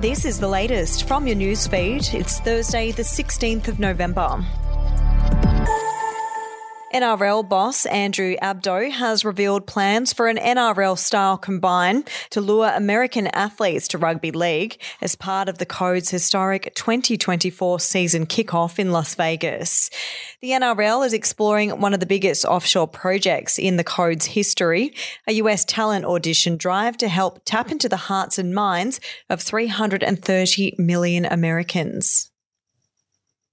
This is the latest from your newsfeed. It's Thursday, the 16th of November. NRL boss Andrew Abdo has revealed plans for an NFL style combine to lure American athletes to rugby league as part of the Code's historic 2024 season kickoff in Las Vegas. The NRL is exploring one of the biggest offshore projects in the Code's history, a US talent audition drive to help tap into the hearts and minds of 330 million Americans.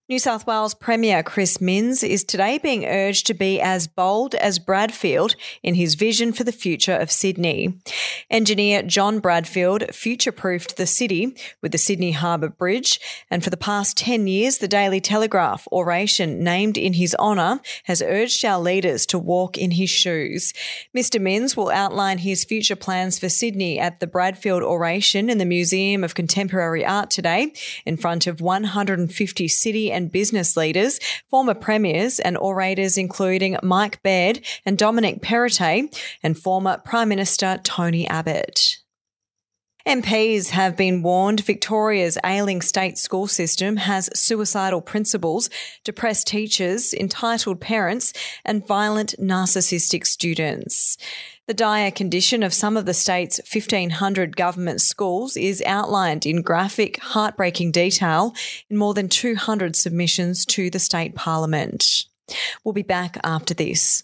New South Wales Premier Chris Minns is today being urged to be as bold as Bradfield in his vision for the future of Sydney. Engineer John Bradfield future proofed the city with the Sydney Harbour Bridge, and for the past 10 years, the Daily Telegraph oration named in his honour has urged our leaders to walk in his shoes. Mr. Minns will outline his future plans for Sydney at the Bradfield oration in the Museum of Contemporary Art today in front of 150 city and business leaders, former premiers and orators including Mike Baird and Dominic Perrottet, and former Prime Minister Tony Abbott. MPs have been warned Victoria's ailing state school system has suicidal principals, depressed teachers, entitled parents, and violent narcissistic students. The dire condition of some of the state's 1,500 government schools is outlined in graphic, heartbreaking detail in more than 200 submissions to the state parliament. We'll be back after this.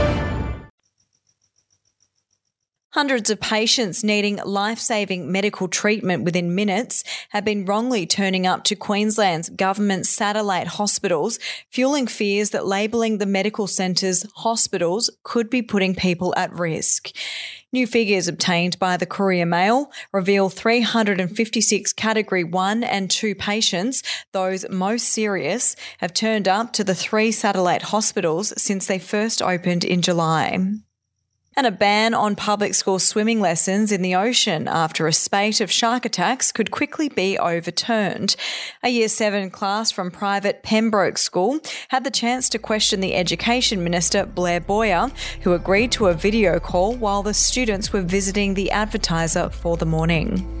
Hundreds of patients needing life saving medical treatment within minutes have been wrongly turning up to Queensland's government satellite hospitals, fueling fears that labelling the medical centres hospitals could be putting people at risk. New figures obtained by the Courier Mail reveal 356 Category 1 and 2 patients, those most serious, have turned up to the three satellite hospitals since they first opened in July and a ban on public school swimming lessons in the ocean after a spate of shark attacks could quickly be overturned. A Year 7 class from private Pembroke School had the chance to question the Education Minister Blair Boyer, who agreed to a video call while the students were visiting the advertiser for the morning.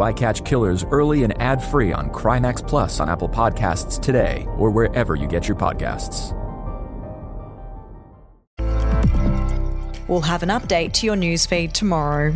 I Catch Killers early and ad free on Crimex Plus on Apple Podcasts today or wherever you get your podcasts. We'll have an update to your newsfeed tomorrow.